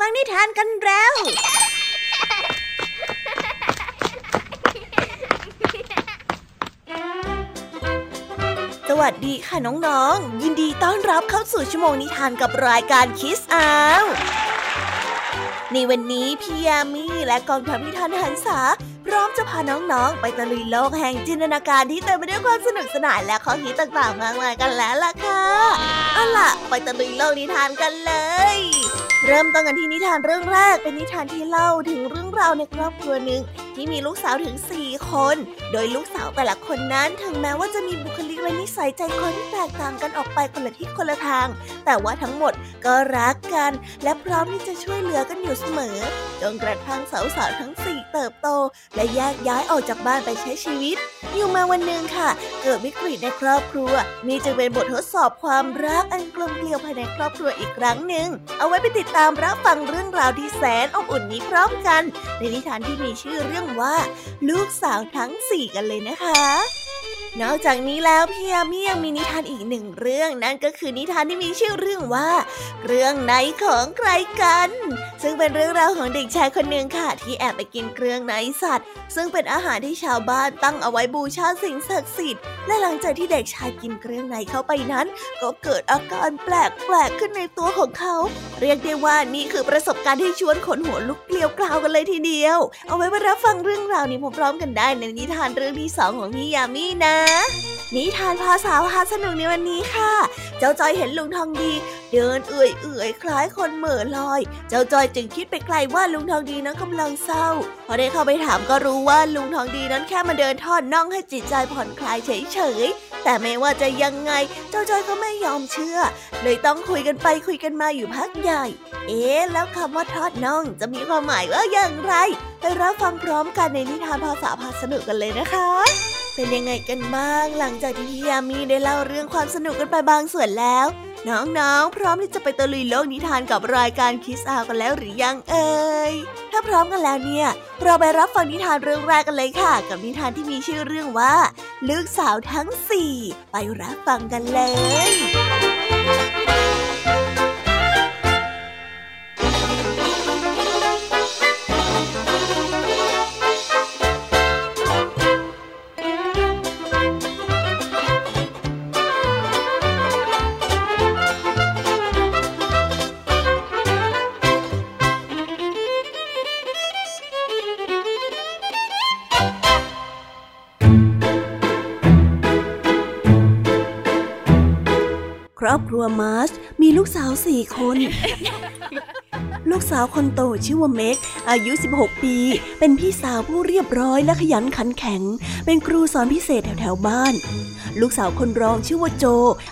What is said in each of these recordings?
ฟังนิทานกันแล้ว สวัสดีค่ะน้องๆ ยินดีต้อนรับเข้าสู่ชั่วโมงนิทานกับรายการคิสอาวในวันนี้พี่ยามีและกองทัพนิทานหันษาพร้อมจะพาน้องๆ ไปตะลุยโลกแห่งจินตนาการที่เต็มไปด้วยความสนุกสนานและข้อคิดต่างๆมากมายกันแล้วล่ะค่ะ เอาล่ะ ไปตะลุยโลกนิทานกันเลย เริ่มต้นกันที่นิทานเรื่องแรกเป็นนิทานที่เล่าถึงเรื่องราวในครอบครัวหนึ่ง ที่มีลูกสาวถึง 4 คน โดยลูกสาวแต่ละคนนั้นถึงแม้ว่าจะมีบุคลิกและนิสัยใจคอที่แตกต่างกันออกไปคนละทิศคนละทาง แต่ว่าทั้งหมดก็รักกัน และพร้อมที่จะช่วยเหลือกันอยู่เสมอ จนกระทั่งสาวๆทั้ง 4 เติบโต และแยกย้ายออกจากบ้านไปใช้ชีวิต อยู่มาวันหนึ่งค่ะ เกิดวิกฤตในครอบครัวนี่จึงเป็นบททดสอบความรักอันกลมเกลียวภายในครอบครัวอีกครั้งหนึ่ง เอาไว้ไปติดตามรับฟังเรื่องราวที่แสนอบอุ่นนี้พร้อมกัน ในนิทานที่มีชื่อเรื่องว่า ลูกสาวทั้งสี่กันเลยนะคะ นอกจากนี้แล้วพี่ยามียังมีนิทานอีกหนึ่งเรื่องนั่นก็คือนิทานที่มีชื่อเรื่องว่า เรื่องในของใครกัน ซึ่งเป็นเรื่องราวของเด็กชายคนหนึ่งค่ะ ที่แอบไปกินเครื่องในสัตว์ ซึ่งเป็นอาหารที่ชาวบ้านตั้งเอาไว้บูชาสิ่งศักดิ์สิทธิ์และหลังจากที่เด็กชายกินเครื่องในเข้าไปนั้น ก็เกิดอาการแปลกแปลกขึ้นในตัวของเขา เรียกได้ว่านี่คือประสบการณ์ที่ชวนขนหัวลุกเกลียวกราวกันเลยทีเดียว เอาไว้มารับฟังเรื่องราวนี้พร้อมๆกันได้ในนิทานเรื่องที่สองของพี่ยามีนะนิทานภาษาพาสนุกในวันนี้ค่ะ เจ้าจอยเห็นลุงทองดี เดินเอื่อยเอื่อยคล้ายคนเหม่อลอย เจ้าจอยจึงคิดไปไกลว่าลุงทองดีนั้นกำลังเศร้า พอได้เข้าไปถามก็รู้ว่าลุงทองดีนั้นแค่มาเดินทอดน่องให้จิตใจผ่อนคลายเฉยๆ แต่ไม่ว่าจะยังไง เจ้าจอยก็ไม่ยอมเชื่อ เลยต้องคุยกันไปคุยกันมาอยู่พักใหญ่ เอ๊ะแล้วคำว่าทอดน่องจะมีความหมายว่าอย่างไร ไปรับฟังพร้อมกันในนิทานภาษาพาสนุกกันเลยนะคะ เป็นยังไงกันบ้างหลังจากที่พี่ยามีได้เล่าเรื่องความสนุกกันไปบางส่วนแล้ว น้องๆ พร้อมที่จะไปตะลุยโลกนิทานกับรายการคิสอากันแล้วหรือยังเอ่ยถ้าพร้อมกันแล้วเนี่ย เราไปรับฟังนิทานเรื่องแรกกันเลยค่ะ กับนิทานที่มีชื่อเรื่องว่า ลูกสาวทั้งสี่ไปรับฟังกันเลย อบครัวมาร์ชมีลูกสาวสี่คน ลูกสาวคนโตชื่อว่าเมกอายุ 16 ปี เป็นพี่สาวผู้เรียบร้อยและขยันขันแข็ง เป็นครูสอนพิเศษแถวๆบ้าน ลูกสาวคนรองชื่อว่าโจ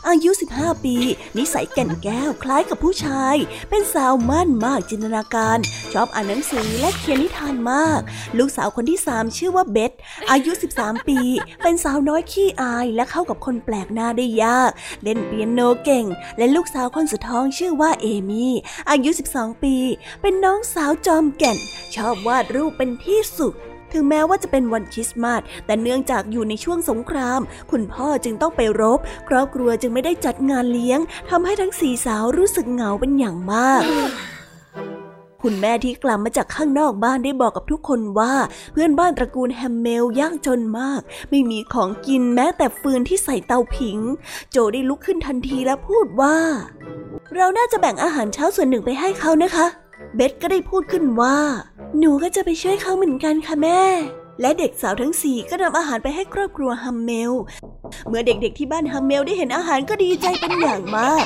อายุ 15 ปี นิสัยแก่นแก้วคล้ายกับผู้ชาย เป็นสาวมั่นมากจินตนาการ ชอบอ่านหนังสือและเขียนนิทานมาก ลูกสาวคนที่ 3 ชื่อว่าเบธอายุ 13 ปี เป็นสาวน้อยขี้อายและเข้ากับคนแปลกหน้าได้ยาก เล่นเปียโนเก่ง และลูกสาวคนสุดท้องชื่อว่าเอมี่ อายุ 12 ปี เป็นน้องสาวจอมแก่น ชอบวาดรูปเป็นที่สุด ถึงแม้ว่าจะเป็นวันคริสต์มาสแต่เนื่องจากอยู่ในช่วงสงคราม คุณพ่อจึงต้องไปรบ ครอบครัวจึงไม่ได้จัดงานเลี้ยงทำให้ทั้งสี่สาวรู้สึกเหงาเป็นอย่างมากคุณแม่ที่กลับมาจากข้างนอกบ้านได้บอกกับทุกคนว่า เพื่อนบ้านตระกูลฮัมเมลยากจนมาก ไม่มีของกินแม้แต่ฟืนที่ใส่เตาผิง โจได้ลุกขึ้นทันทีและพูดว่า เราน่าจะแบ่งอาหารเช้าส่วนหนึ่งไปให้เขานะคะ เบธก็ได้พูดขึ้นว่า หนูก็จะไปช่วยเขาเหมือนกันค่ะแม่ และเด็กสาวทั้งสี่ก็นำอาหารไปให้ครอบครัวฮัมเมล เมื่อเด็กๆที่บ้านฮัมเมลได้เห็นอาหารก็ดีใจเป็นอย่างมาก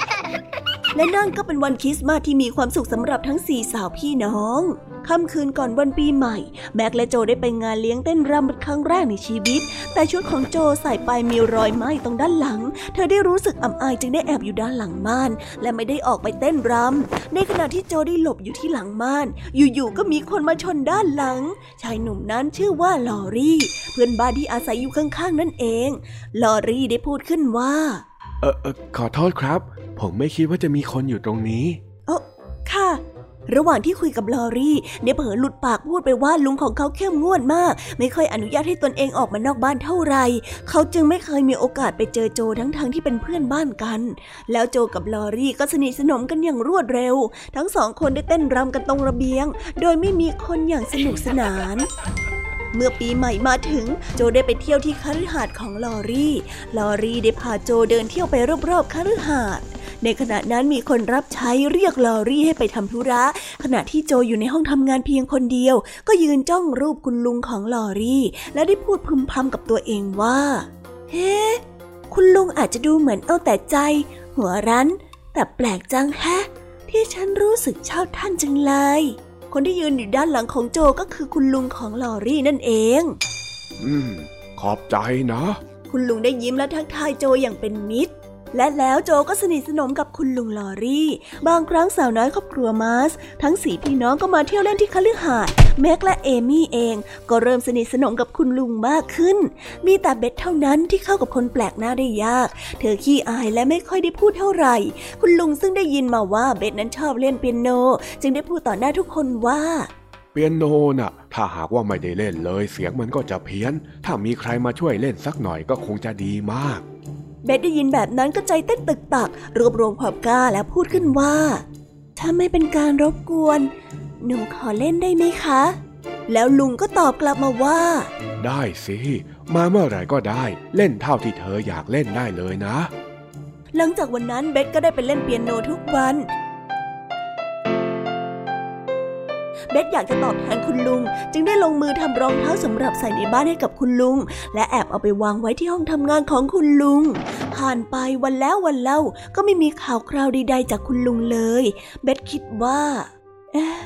และนั่นก็เป็นวันคริสต์มาสที่มีความสุขสำหรับทั้งสี่สาวพี่น้อง ค่ำคืนก่อนวันปีใหม่ แม็กและโจได้ไปงานเลี้ยงเต้นรำเป็นครั้งแรกในชีวิต แต่ชุดของโจใส่ไปมีรอยไหม้ตรงด้านหลัง เธอได้รู้สึกอ่ำอายจึงได้แอบอยู่ด้านหลังม่าน และไม่ได้ออกไปเต้นรำในขณะที่โจได้หลบอยู่ที่หลังม่าน อยู่ๆก็มีคนมาชนด้านหลัง ชายหนุ่มนั้นชื่อว่าลอรี่ เพื่อนบ้านที่อาศัยอยู่ข้างๆนั่นเอง ลอรี่ได้พูดขึ้นว่า เออขอโทษครับ ผมไม่คิดว่าจะมีคนอยู่ตรงนี้ ระหว่างที่คุยกับลอรี่เนเผลอหลุดปากพูดไปว่าลุงของเขาเข้มงวดมาก ไม่ค่อยอนุญาตให้ตนเองออกมานอกบ้านเท่าไหร่เขาจึงไม่เคยมีโอกาสไปเจอโจทั้งๆทที่เป็นเพื่อนบ้านกัน แล้วโจกับลอรี่ก็สนิทสนมกันอย่างรวดเร็ว ทั้งสองคนได้เต้นรำกันตรงระเบียง โดยไม่มีคนอย่างสนุกสนาน เมื่อปีใหม่มาถึง โจได้ไปเที่ยวที่คฤหาสน์ของลอรี่ ลอรี่ได้พาโจเดินเที่ยวไปรอบๆคฤหาสน์ในขณะนั้นมีคนรับใช้เรียกลอรี่ให้ไปทำธุระ ขณะที่โจอยู่ในห้องทำงานเพียงคนเดียว ก็ยืนจ้องรูปคุณลุงของลอรี่ และได้พูดพึมพำกับตัวเองว่า เฮ้ คุณลุงอาจจะดูเหมือนเอาแต่ใจ หัวรั้น แต่แปลกจังแฮะ ที่ฉันรู้สึกชอบท่านจังเลย คนที่ยืนอยู่ด้านหลังของโจก็คือคุณลุงของลอรี่นั่นเอง อืม ขอบใจนะ คุณลุงได้ยิ้มและทักทายโจอย่างเป็นมิตร และแล้วโจก็สนิทสนมกับคุณลุงลอรี่ บางครั้งสาวน้อยครอบครัวมาร์ช ทั้งสี่พี่น้องก็มาเที่ยวเล่นที่คฤหาสน์เม็กและเอมี่เอง ก็เริ่มสนิทสนมกับคุณลุงมากขึ้น มีแต่เบธเท่านั้นที่เข้ากับคนแปลกหน้าได้ยาก เธอขี้อายและไม่ค่อยได้พูดเท่าไหร่ คุณลุงซึ่งได้ยินมาว่าเบธนั้นชอบเล่นเปียโน จึงได้พูดต่อหน้าทุกคนว่าเปียโนน่ะ ถ้าหากว่าไม่ได้เล่นเลย เสียงมันก็จะเพี้ยน ถ้ามีใครมาช่วยเล่นสักหน่อยก็คงจะดีมาก เบสได้ยินแบบนั้นก็ใจเต้นตึกตัก รวบรวมความกล้าแล้วพูดขึ้นว่า ถ้าไม่เป็นการรบกวน หนูขอเล่นได้ไหมคะ แล้วลุงก็ตอบกลับมาว่า ได้สิ มาเมื่อไหร่ก็ได้ เล่นเท่าที่เธออยากเล่นได้เลยนะ หลังจากวันนั้นเบสก็ได้ไปเล่นเปียโนทุกวัน เบสอยากจะตอบแทนคุณลุง จึงได้ลงมือทำรองเท้าสำหรับใส่ในบ้านให้กับคุณลุง และแอบเอาไปวางไว้ที่ห้องทำงานของคุณลุง ผ่านไปวันแล้ววันเล่าก็ไม่มีข่าวคราวใดๆจากคุณลุงเลย เบสคิดว่าเอ๊ะ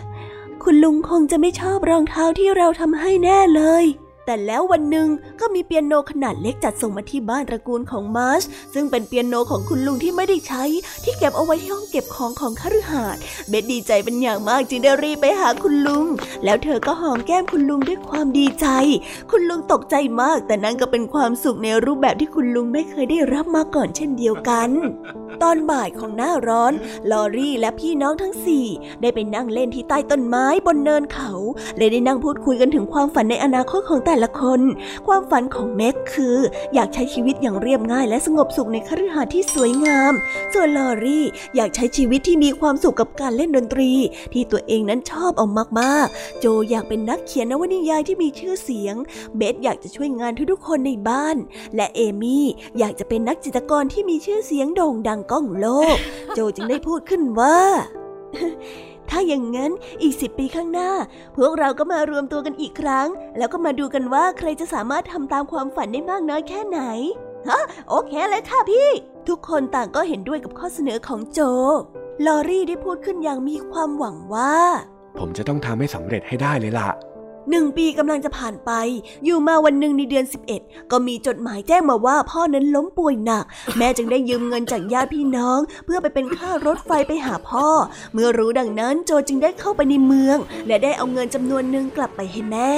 คุณลุงคงจะไม่ชอบรองเท้าที่เราทำให้แน่เลย แต่แล้ววันหนึ่งก็มีเปียโนขนาดเล็กจัดส่งมาที่บ้านตระกูลของมาร์ชซึ่งเป็นเปียโนของคุณลุงที่ไม่ได้ใช้ ที่เก็บเอาไว้ที่ห้องเก็บของของคฤหาสน์เบสดีใจเป็นอย่างมากจึงได้รีบไปหาคุณลุง แล้วเธอก็หอมแก้มคุณลุงด้วยความดีใจ คุณลุงตกใจมาก แต่นั่นก็เป็นความสุขในรูปแบบที่คุณลุงไม่เคยได้รับมาก่อนเช่นเดียวกัน ตอนบ่ายของหน้าร้อน ลอรี่และพี่น้องทั้งสี่ได้ไปนั่งเล่นที่ใต้ต้นไม้บนเนินเขาและได้นั่งพูดคุยกันถึงความฝันในอนาคตของแต่ละคน ความฝันของแม็กคืออยากใช้ชีวิตอย่างเรียบง่ายและสงบสุขในคฤหาสน์ที่สวยงาม ส่วนลอรี่อยากใช้ชีวิตที่มีความสุขกับการเล่นดนตรี ที่ตัวเองนั้นชอบเอามากๆ โจอยากเป็นนักเขียนนวนิยายที่มีชื่อเสียง เบสอยากจะช่วยงานทุกๆคนในบ้าน และเอมี่อยากจะเป็นนักจิตรกรที่มีชื่อเสียงโด่งดังก้องโลก โจจึงได้พูดขึ้นว่า ถ้าอย่างนั้นอีกสิบปีข้างหน้า พวกเราก็มารวมตัวกันอีกครั้ง แล้วก็มาดูกันว่าใครจะสามารถทำตามความฝันได้มากน้อยแค่ไหนฮะโอเคเลยค่ะพี่ ทุกคนต่างก็เห็นด้วยกับข้อเสนอของโจ ลอรี่ได้พูดขึ้นอย่างมีความหวังว่า ผมจะต้องทำให้สำเร็จให้ได้เลยล่ะ หนึ่งปีกำลังจะผ่านไป อยู่มาวันหนึ่งในเดือน 11 ก็มีจดหมายแจ้งมาว่าพ่อนั้นล้มป่วยหนัก แม่จึงได้ยืมเงินจากญาติพี่น้อง เพื่อไปเป็นค่ารถไฟไปหาพ่อ เมื่อรู้ดังนั้นโจจึงได้เข้าไปในเมือง และได้เอาเงินจำนวนหนึ่งกลับไปให้แม่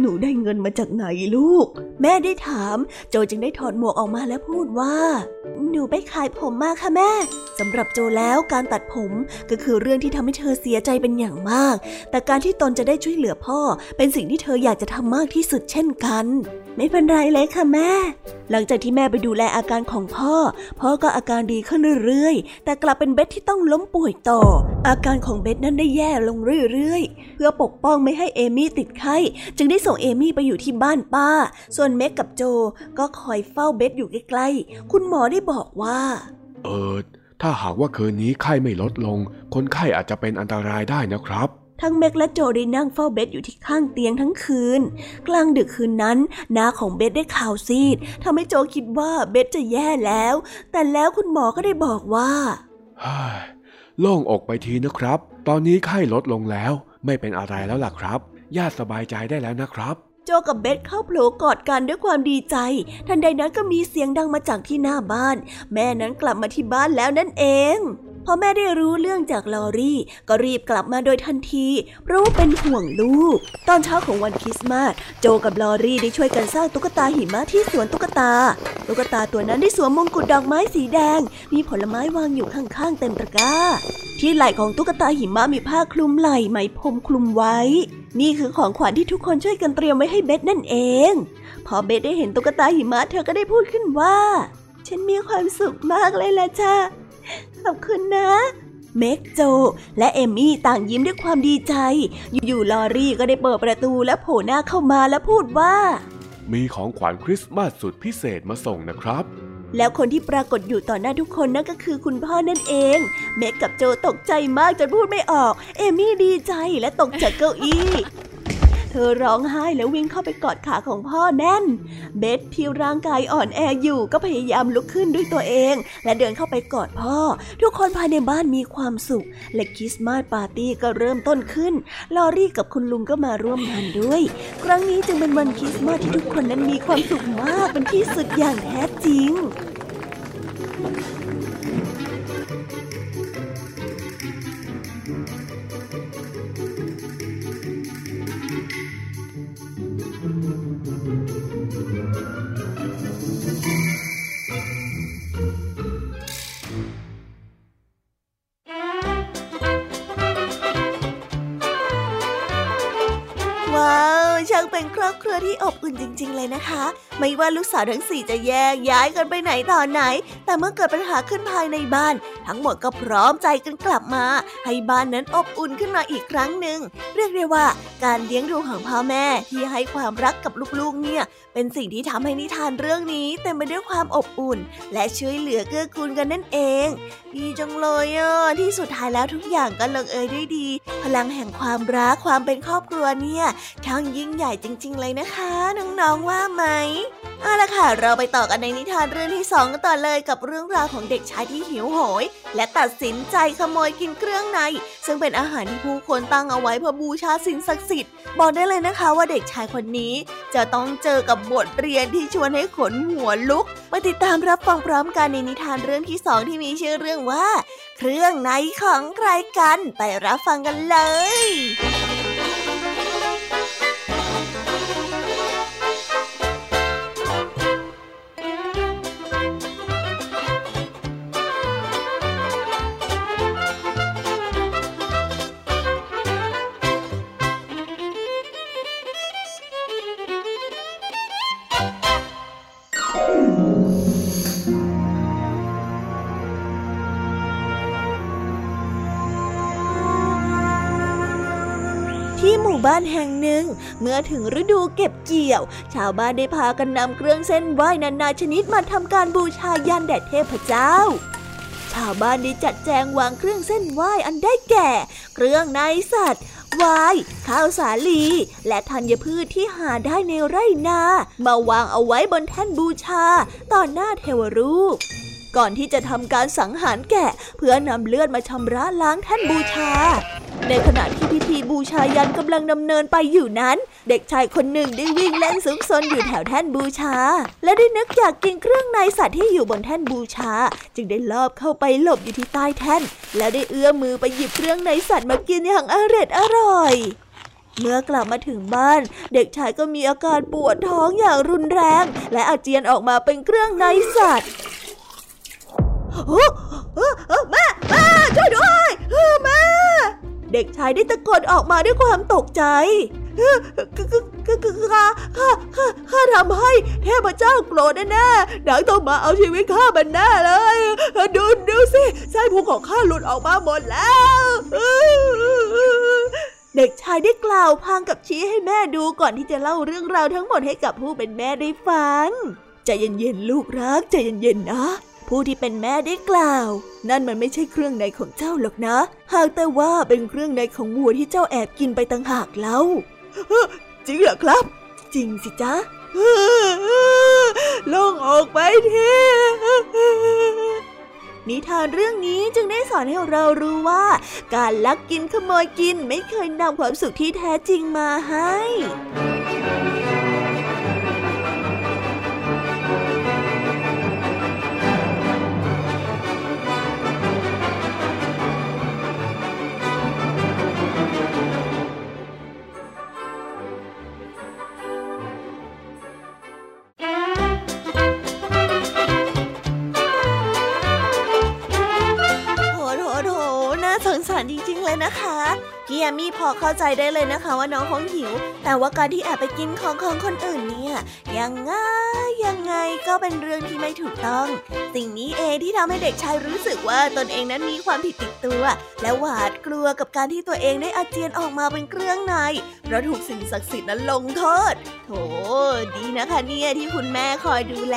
หนูได้เงินมาจากไหนลูก แม่ได้ถาม โจจึงได้ถอดหมวกออกมาและพูดว่า หนูไปขายผมมาค่ะแม่สำหรับโจแล้วการตัดผมก็คือเรื่องที่ทำให้เธอเสียใจเป็นอย่างมาก แต่การที่ตนจะได้ช่วยเหลือพ่อ เป็นสิ่งที่เธออยากจะทำมากที่สุดเช่นกัน ไม่เป็นไรเลยค่ะแม่ หลังจากที่แม่ไปดูแลอาการของพ่อ พ่อก็อาการดีขึ้นเรื่อยๆ แต่กลับเป็นเบสที่ต้องล้มป่วยต่อ อาการของเบสนั้นได้แย่ลงเรื่อยๆ เพื่อปกป้องไม่ให้เอมี่ติดไข้ จึงได้ส่งเอมี่ไปอยู่ที่บ้านป้า ส่วนเม็กกับโจก็คอยเฝ้าเบสอยู่ใกล้ๆ คุณหมอได้บอกว่า เออ ถ้าหากว่าคืนนี้ไข้ไม่ลดลง คนไข้อาจจะเป็นอันตรายได้นะครับทั้งเมกและโจได้นั่งเฝ้าเบสอยู่ที่ข้างเตียงทั้งคืน กลางดึกคืนนั้นน้าของเบสได้ข่าวซีดทำให้โจคิดว่าเบสจะแย่แล้ว แต่แล้วคุณหมอก็ได้บอกว่าโล่งอกไปทีนะครับ ตอนนี้ไข้ลดลงแล้ว ไม่เป็นอะไรแล้วล่ะครับ ญาติสบายใจได้แล้วนะครับโจกับเบสเข้าโผล่กอดกันด้วยความดีใจ ทันใดนั้นก็มีเสียงดังมาจากที่หน้าบ้าน แม่นั้นกลับมาที่บ้านแล้วนั่นเอง พอแม่ได้รู้เรื่องจากลอรี่ ก็รีบกลับมาโดยทันที เพราะว่าเป็นห่วงลูก ตอนเช้าของวันคริสต์มาสโจกับลอรี่ได้ช่วยกันสร้างตุ๊กตาหิมะที่สวนตุ๊กตา ตุ๊กตาตัวนั้นได้สวมมงกุฎดอกไม้สีแดง มีผลไม้วางอยู่ข้างๆเต็มตะกร้า ที่ไหล่ของตุ๊กตาหิมะมีผ้าคลุมไหล่ไหมพรมคลุมไว้ นี่คือของขวัญที่ทุกคนช่วยกันเตรียมไว้ให้เบ็ดนั่นเอง พอเบ็ดได้เห็นตุ๊กตาหิมะเธอก็ได้พูดขึ้นว่า ฉันมีความสุขมากเลยล่ะจ้า ขอบคุณนะเมกโจ และเอมมี่ต่างยิ้มด้วยความดีใจ อยู่ๆลอรี่ก็ได้เปิดประตูและโผล่หน้าเข้ามาและพูดว่า มีของขวัญคริสต์มาสสุดพิเศษมาส่งนะครับ แล้วคนที่ปรากฏอยู่ต่อหน้าทุกคนนั่นก็คือคุณพ่อนั่นเอง เมกกับโจตกใจมากจนพูดไม่ออก เอมี่ดีใจและตกจากเก้าอี้ เธอร้องไห้แล้ววิ่งเข้าไปกอดขาของพ่อแน่น เบสที่ร่างกายอ่อนแออยู่ก็พยายามลุกขึ้นด้วยตัวเอง และเดินเข้าไปกอดพ่อ ทุกคนภายในบ้านมีความสุข และคริสต์มาสปาร์ตี้ก็เริ่มต้นขึ้น ลอรี่กับคุณลุงก็มาร่วมงานด้วย ครั้งนี้จึงเป็นวันคริสต์มาสที่ทุกคนนั้นมีความสุขมากเป็นที่สุดอย่างแท้จริงเป็ อุ่นจริง ๆ เลยนะคะ ไม่ว่าลูกสาวทั้งสี่จะแยกย้ายกันไปไหนตอนไหน แต่เมื่อเกิดปัญหาขึ้นภายในบ้าน ทั้งหมดก็พร้อมใจกันกลับมา ให้บ้านนั้นอบอุ่นขึ้นมาอีกครั้งหนึ่งเรียกได้ว่าการเลี้ยงดูของพ่อแม่ที่ให้ความรักกับลูกๆเนี่ย เป็นสิ่งที่ทำให้นิทานเรื่องนี้เต็มไปด้วยความอบอุ่น และช่วยเหลือเกื้อกูลกันนั่นเอง ดีจังเลยอะที่สุดท้ายแล้วทุกอย่างก็ลงเอยด้วยดี พลังแห่งความรักความเป็นครอบครัวเนี่ยช่างยิ่งใหญ่จริง ๆ เลยนะคะน้องๆว่าไหม เอาละค่ะ เราไปต่อกันในนิทานเรื่องที่สองกันต่อเลยกับเรื่องราวของเด็กชายที่หิวโหย และตัดสินใจขโมยกินเครื่องใน ซึ่งเป็นอาหารที่ผู้คนตั้งเอาไว้เพื่อบูชาสิ่งศักดิ์สิทธิ์ บอกได้เลยนะคะว่าเด็กชายคนนี้ จะต้องเจอกับบทเรียนที่ชวนให้ขนหัวลุกมาติดตามรับฟังพร้อมกันในนิทานเรื่องที่สองที่มีชื่อเรื่องว่า เครื่องในของใครกัน ไปรับฟังกันเลย ที่หมู่บ้านแห่งหนึ่ง เมื่อถึงฤดูเก็บเกี่ยว ชาวบ้านได้พากันนำเครื่องเส้นไหว้นานาชนิดมาทำการบูชายันแด่เทพเจ้า ชาวบ้านได้จัดแจงวางเครื่องเส้นไหว้อันได้แก่ เครื่องในสัตว์วายข้าวสาลี และธัญพืชที่หาได้ในไร่นา มาวางเอาไว้บนแท่นบูชา ต่อหน้าเทวรูป ก่อนที่จะทำการสังหารแกะ เพื่อนำเลือดมาชำระล้างแท่นบูชา ในขณะที่พิธีบูชายันกำลังดำเนินไปอยู่นั้น เด็กชายคนหนึ่งได้วิ่งเล่นซุกซนอยู่แถวแท่นบูชา และได้นึกอยากกินเครื่องในสัตว์ที่อยู่บนแท่นบูชา จึงได้ลอบเข้าไปหลบอยู่ที่ใต้แท่น แล้วได้เอื้อมมือไปหยิบเครื่องในสัตว์มากินอย่างอร่อยอร่อยเมื่อกลับมาถึงบ้าน เด็กชายก็มีอาการปวดท้องอย่างรุนแรง และอาเจียนออกมาเป็นเครื่องในสัตว์ แม่แม่ช่วยด้วยแม่เด็กชายได้ตะโกนออกมาด้วยความตกใจข้าข้าข้าข้าทำให้เทพเจ้าโกรธแน่ๆดังต้องมาเอาชีวิตข้าบันแน่เลย ดูดูสิไส้พุงของข้าหลุดออกมาหมดแล้ว เด็กชายได้กล่าวพางกับชี้ให้แม่ดูก่อนที่จะเล่าเรื่องราวทั้งหมดให้กับผู้เป็นแม่ได้ฟัง ใจเย็นๆลูกรักใจเย็นๆนะ ผู้ที่เป็นแม่ได้กล่าว นั่นมันไม่ใช่เครื่องในของเจ้าหรอกนะ หากแต่ว่าเป็นเครื่องในของวัวที่เจ้าแอบกินไปต่างหากเล่าจริงเหรอครับ จริงสิจ๊ะลงออกไปทีนิทานเรื่องนี้จึงได้สอนให้เรารู้ว่า การลักกินขโมยกินไม่เคยนำความสุขที่แท้จริงมาให้ มี่พอเข้าใจได้เลยนะคะว่าน้องคงหิว แต่ว่าการที่แอบไปกินของของคนอื่นเนี่ยยังไงยังไงก็เป็นเรื่องที่ไม่ถูกต้อง สิ่งนี้เองที่ทำให้เด็กชายรู้สึกว่าตนเองนั้นมีความผิดติดตัว และหวาดกลัวกับการที่ตัวเองได้อาเจียนออกมาเป็นเครื่องในเพราะถูกสิ่งศักดิ์สิทธิ์นั้นลงโทษโถดีนะคะเนี่ยที่คุณแม่คอยดูแล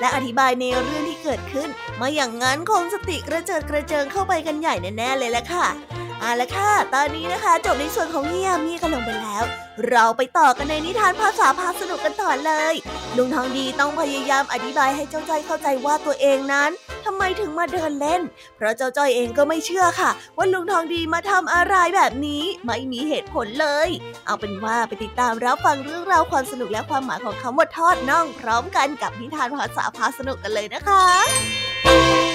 และอธิบายในเรื่องที่เกิดขึ้นมาอย่างนั้นคงสติกระเจิดกระเจิงเข้าไปกันใหญ่แน่ๆเลยแหละค่ะ เอาละค่ะ ตอนนี้นะคะ จบในส่วนของพี่ยามีกันลงไปแล้ว เราไปต่อกันในนิทานภาษาพาสนุกกันต่อเลย ลุงทองดีต้องพยายามอธิบายให้เจ้าจ้อยเข้าใจว่าตัวเองนั้นทำไมถึงมาเดินเล่น เพราะเจ้าจ้อยเองก็ไม่เชื่อค่ะ ว่าลุงทองดีมาทำอะไรแบบนี้ไม่มีเหตุผลเลย เอาเป็นว่าไปติดตามรับฟังเรื่องราวความสนุกและความหมายของคำว่าทอดน่อง พร้อมกันกับนิทานภาษาพาสนุกกันเลยนะคะ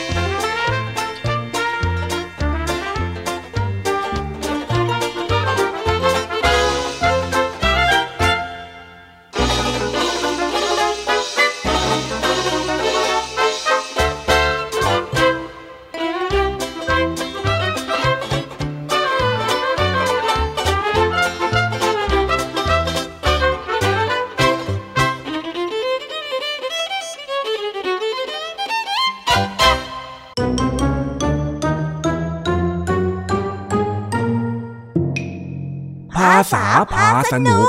าษาพาสนุก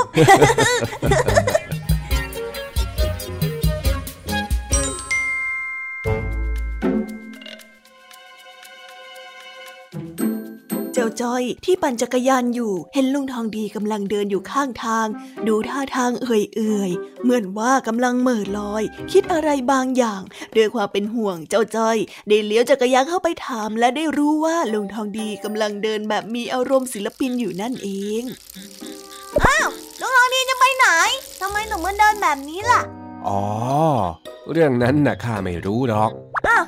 อยที่ปั่นจักรยานอยู่ เห็นลุงทองดีกำลังเดินอยู่ข้างทาง ดูท่าทางเอื่อยๆ เหมือนว่ากำลังเหม่อลอย คิดอะไรบางอย่างด้วยความเป็นห่วงเจ้าจ้อยได้เลี้ยวจักรยานเข้าไปถาม และได้รู้ว่าลุงทองดีกำลังเดินแบบมีอารมณ์ศิลปินอยู่นั่นเองอ้าวลุงทองดีจะไปไหนทำไมหนูมันเดินแบบนี้ล่ะ อ๋อ เรื่องนั้นน่ะข้าไม่รู้หรอกอ้าว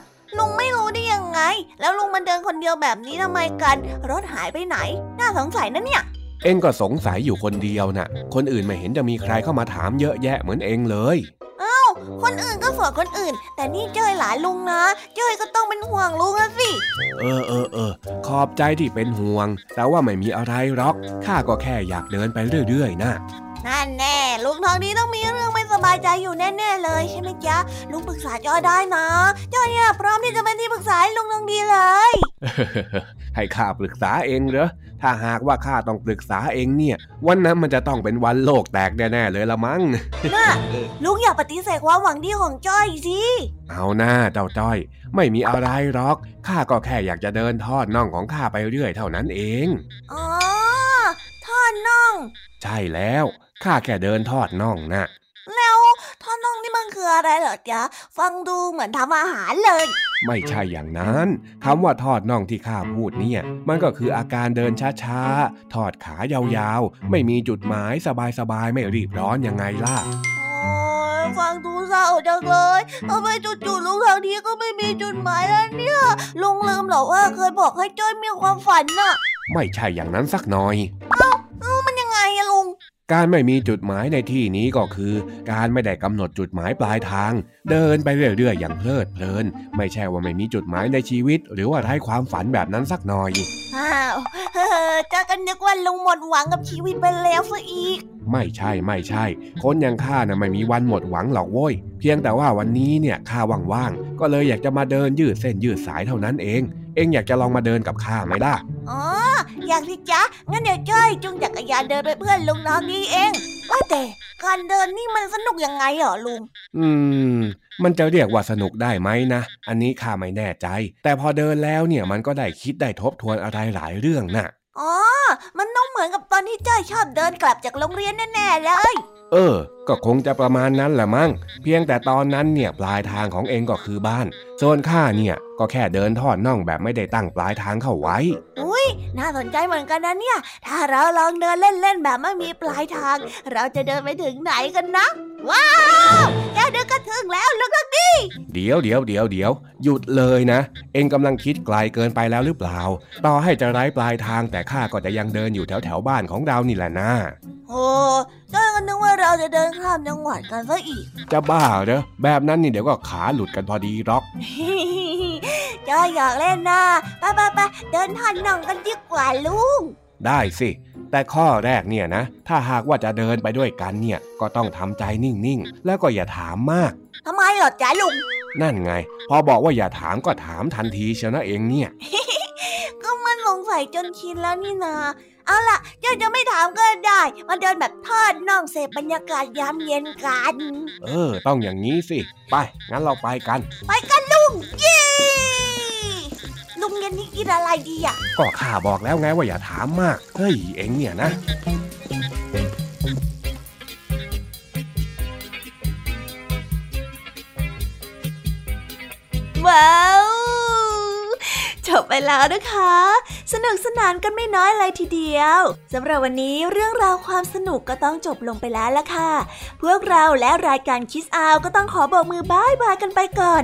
แล้วลุงมันเดินคนเดียวแบบนี้ทำไมกัน รถหายไปไหน น่าสงสัยนะเนี่ย เอ็งก็สงสัยอยู่คนเดียวนะ่ะ คนอื่นไม่เห็นจะมีใครเข้ามาถามเยอะแยะเหมือนเอ็งเลยเอ้าคนอื่นก็ส่วนคนอื่น แต่นี่เจ้ยหลานลุงนะ เจ้ยก็ต้องเป็นห่วงลุงนะสิ เออเออเออขอบใจที่เป็นห่วง แต่ว่าไม่มีอะไรหรอก ข้าก็แค่อยากเดินไปเรื่อยๆนะ นั่นแน่ลุงทองดีต้องมีเรื่องไม่สบายใจอยู่แน่ๆเลยใช่ไหมจ๊ะลุงปรึกษาจอยได้นะจอยเนี่ยพร้อมที่จะเป็นที่ปรึกษาให้ลุงทองดีเลย ให้ข้าปรึกษาเองเหรอถ้าหากว่าข้าต้องปรึกษาเองเนี่ย วันนั้นมันจะต้องเป็นวันโลกแตกแน่ๆเลยละมั้งน่ะลุงอย่าปฏิเสธความหวังดีของจ้อยสิเอาหน้าเจ้าจ้อย ไม่มีอะไรหรอกข้าก็แค่อยากจะเดินทอดน่องของข้าไปเรื่อยเท่านั้นเองอ๋อ ทอดน่อง ใช่แล้วข้าแค่เดินทอดน่องนะแล้วทอดน่องนี่มันคืออะไรเหรอจ๊ะฟังดูเหมือนทำอาหารเลย ไม่ใช่อย่างนั้นคำว่าทอดน่องที่ข้าพูดเนี่ย มันก็คืออาการเดินช้าๆทอดขายาวๆ ไม่มีจุดหมายสบายๆ ไม่รีบร้อนยังไงล่ะฟังดูเศร้าจังเลยทำไมจู่ๆลุงทางนี้ก็ไม่มีจุดหมายแล้วเนี่ย ลุงลืมหรอว่าเคยบอกให้จ้อยมีความฝันน่ะ ไม่ใช่อย่างนั้นสักหน่อยเอ้ามันยังไงอะลุง การไม่มีจุดหมายในที่นี้ก็คือ การไม่ได้กำหนดจุดหมายปลายทาง เดินไปเรื่อยๆ อย่างเพลิดเพลิน ไม่ใช่ว่าไม่มีจุดหมายในชีวิต หรือว่าไร้ความฝันแบบนั้นสักหน่อยอ้าวเจ้ากันนึกว่าลุงหมดหวังกับชีวิตไปแล้วซะอีก ไม่ใช่ไม่ใช่ คนอย่างข้าน่ะไม่มีวันหมดหวังหรอกโว้ย เพียงแต่ว่าวันนี้เนี่ยข้าว่างๆ ก็เลยอยากจะมาเดินยืดเส้นยืดสายเท่านั้นเอง เอ็งอยากจะลองมาเดินกับข้าไหมล่ะ อ๋อ อยากสิจ๊ะ งั้นเดี๋ยวจ้อยจุงจักรยานเดินไปเพื่อนลุงน้องนี่เอง ว่าแต่การเดินนี่มันสนุกยังไงเหรอลุง อืม มันจะเรียกว่าสนุกได้ไหมนะ อันนี้ข้าไม่แน่ใจ แต่พอเดินแล้วเนี่ยมันก็ได้คิดได้ทบทวนอะไรหลายเรื่องนะ่ะ อ๋อ มันต้องเหมือนกับตอนที่จ้อยชอบเดินกลับจากโรงเรียนแน่ๆเลย เออ ก็คงจะประมาณนั้นแหละมั้ง เพียงแต่ตอนนั้นเนี่ยปลายทางของเองก็คือบ้าน ส่วนข้าเนี่ยก็แค่เดินทอดน่องแบบไม่ได้ตั้งปลายทางเข้าไว้ อุ้ยน่าสนใจเหมือนกันนะเนี่ย ถ้าเราลองเดินเล่นๆแบบไม่มีปลายทาง เราจะเดินไปถึงไหนกันนะ ว้าวแค่เดินก็ถึงแล้วลูกลักดีเดี๋ยวเดี๋ยวเดี๋ยวเดี๋ยวหยุดเลยนะ เองกำลังคิดไกลเกินไปแล้วหรือเปล่า ต่อให้จะไร้ปลายทางแต่ข้าก็จะยังเดินอยู่แถวแถวบ้านของเรานี่แหละนะโอ้ก็นึกว่าเราจะเดินข้ามจังหวัดกันซะอีก จะบ้าเหรอแบบนั้นนี่เดี๋ยวก็ขาหลุดกันพอดีหรอกจจ้อยอยากเล่นนะไปไปไปเดินทันน่องกันดีกว่าลุงได้สิ แต่ข้อแรกเนี่ยนะ ถ้าหากว่าจะเดินไปด้วยกันเนี่ย ก็ต้องทำใจนิ่งๆ แล้วก็อย่าถามมากทำไมเหรอจ๊ะลุง นั่นไง พอบอกว่าอย่าถามก็ถามทันทีเชียวนะเองเนี่ย ก็มันสงสัยจนชินแล้วนี่นา เอาล่ะเจ้าจะไม่ถามก็ได้ มาเดินแบบทอดน่องเสพบรรยากาศยามเย็นกัน เออ ต้องอย่างนี้สิ ไป งั้นเราไปกัน ไปกันลุง เย้ ลุงเย็นนี้กินอะไรดีอะ ก็ข้าบอกแล้วไงว่าอย่าถามมาก เฮ้ย เองเนี่ยนะว้าวจบไปแล้วนะคะ สนุกสนานกันไม่น้อยเลยทีเดียวสำหรับวันนี้เรื่องราวความสนุกก็ต้องจบลงไปแล้วละค่ะ พวกเราและรายการคิสอาวก็ต้องขอบอกมือบายบายกันไปก่อน